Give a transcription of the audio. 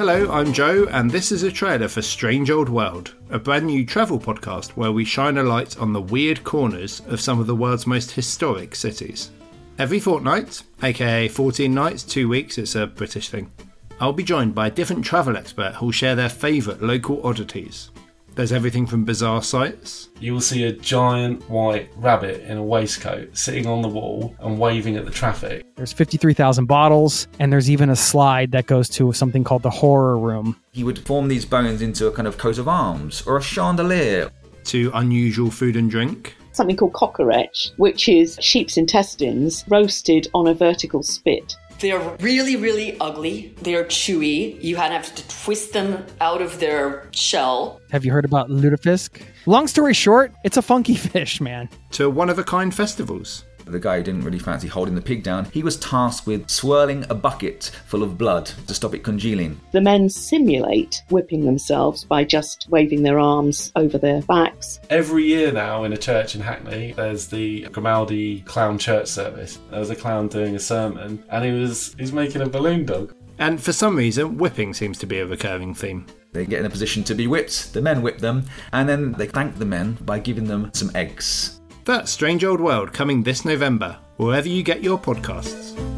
Hello, I'm Joe, and this is a trailer for Strange Old World, a brand new travel podcast where we shine a light on the weird corners of some of the world's most historic cities. Every fortnight, aka 14 nights, two weeks, it's a British thing, I'll be joined by a different travel expert who'll share their favourite local oddities. There's everything from bizarre sights, You will see a giant white rabbit in a waistcoat sitting on the wall and waving at the traffic. There's 53,000 bottles, and there's even a slide that goes to something called the horror room. He would form these bones into a kind of coat of arms or a chandelier. to unusual food and drink, something called cockroach, which is sheep's intestines roasted on a vertical spit. They're really, really ugly. They're chewy. You kind of have to twist them out of their shell. Have you heard about lutefisk? Long story short, it's a funky fish, man. to one of a kind festivals. The guy who didn't really fancy holding the pig down, he was tasked with swirling a bucket full of blood to stop it congealing. The men simulate whipping themselves by just waving their arms over their backs. Every year now in a church in Hackney, there's the Grimaldi clown church service. There was a clown doing a sermon, and he was he's making a balloon dog. And for some reason, whipping seems to be a recurring theme. They get in a position to be whipped, the men whip them, and then they thank the men by giving them some eggs. That's Strange Old World coming this November, wherever you get your podcasts.